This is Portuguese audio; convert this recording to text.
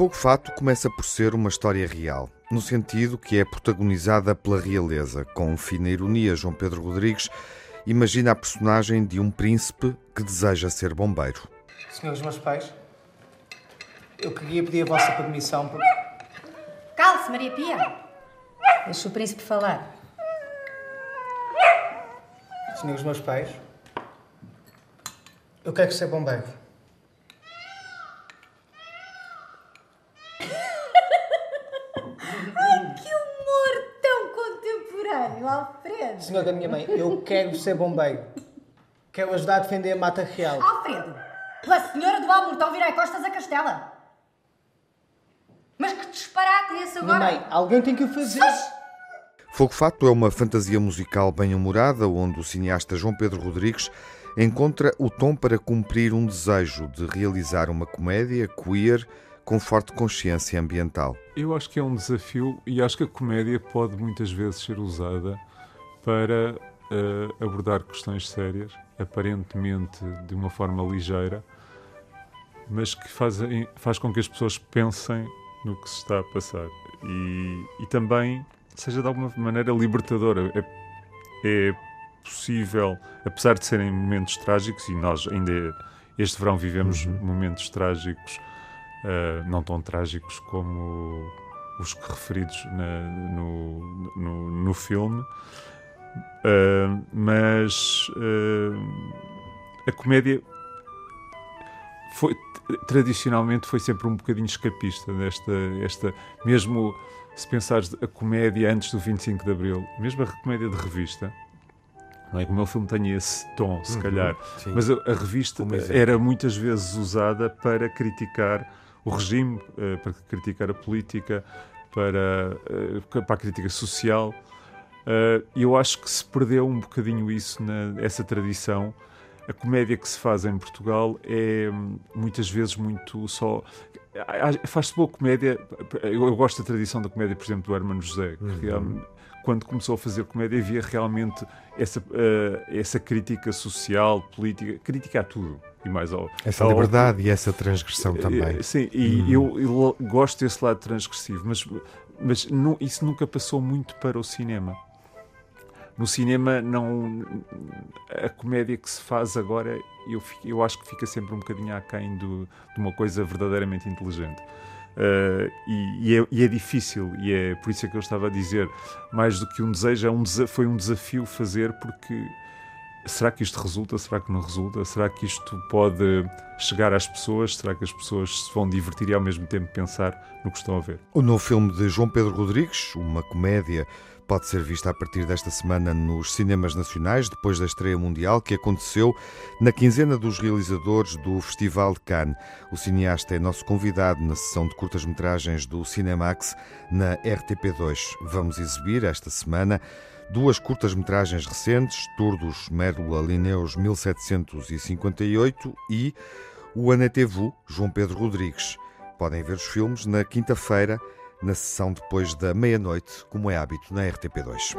Fogo Fato começa por ser uma história real, no sentido que é protagonizada pela realeza. Com fina ironia, João Pedro Rodrigues imagina a personagem de um príncipe que deseja ser bombeiro. Senhores meus pais, eu queria pedir a vossa permissão para... Calce, Maria Pia! Deixa o príncipe falar. Senhores meus pais, eu quero ser bombeiro. Alfredo. Senhor da minha mãe, eu quero ser bombeiro. Quero ajudar a defender a Mata Real. Alfredo, pela senhora do Almortão virar costas a Castela. Mas que disparate é esse agora? Minha mãe, alguém tem que o fazer. Fogo Fato é uma fantasia musical bem humorada onde o cineasta João Pedro Rodrigues encontra o tom para cumprir um desejo de realizar uma comédia queer com forte consciência ambiental. Eu acho que é um desafio e acho que a comédia pode muitas vezes ser usada para uh, abordar questões sérias, aparentemente de uma forma ligeira, mas que faz, faz com que as pessoas pensem no que se está a passar e, e também seja de alguma maneira libertadora. É, é possível, apesar de serem momentos trágicos, e nós ainda este verão vivemos uhum. momentos trágicos uh, não tão trágicos como os referidos na, no, no, no, filme, uh, mas uh, a comédia foi tradicionalmente foi sempre um bocadinho escapista desta esta mesmo se pensares a comédia antes do 25 de Abril, mesmo a comédia de revista, não é que o meu filme tenha esse tom, se uhum, calhar, sim. mas a, a revista era muitas vezes usada para criticar o regime, uh, para criticar a política, para, uh, para a crítica social. Uh, eu acho que se perdeu um bocadinho isso, na, essa tradição. A comédia que se faz em Portugal é muitas vezes muito só. Faz-se boa comédia. Eu, gosto da tradição da comédia, por exemplo, do Hermano José. Uhum. quando começou a fazer comédia, havia realmente essa, essa crítica social, política, crítica a tudo e mais ao. Essa ao, liberdade e essa transgressão eh, também. Sim, e hum. eu, eu, gosto desse lado transgressivo, mas, mas não, isso nunca passou muito para o cinema. No cinema, não a comédia que se faz agora, eu, eu acho que fica sempre um bocadinho aquém do, de uma coisa verdadeiramente inteligente. Uh, e, e, é, e, é, difícil, e é por isso é que eu estava a dizer, mais do que um desejo, é um, foi um desafio fazer, porque será que isto resulta? Será que não resulta? Será que isto pode chegar às pessoas? Será que as pessoas se vão divertir e ao mesmo tempo pensar no que estão a ver? O novo filme de João Pedro Rodrigues, uma comédia, pode ser vista a partir desta semana nos cinemas nacionais, depois da estreia mundial que aconteceu na quinzena dos realizadores do Festival de Cannes. O cineasta é nosso convidado na sessão de curtas-metragens do Cinemax na RTP2. Vamos exibir esta semana duas curtas-metragens recentes, Turdos Merlo Lineus 1758 e O Anetevu, João Pedro Rodrigues. Podem ver os filmes na quinta-feira, na sessão depois da meia-noite, como é hábito na RTP2.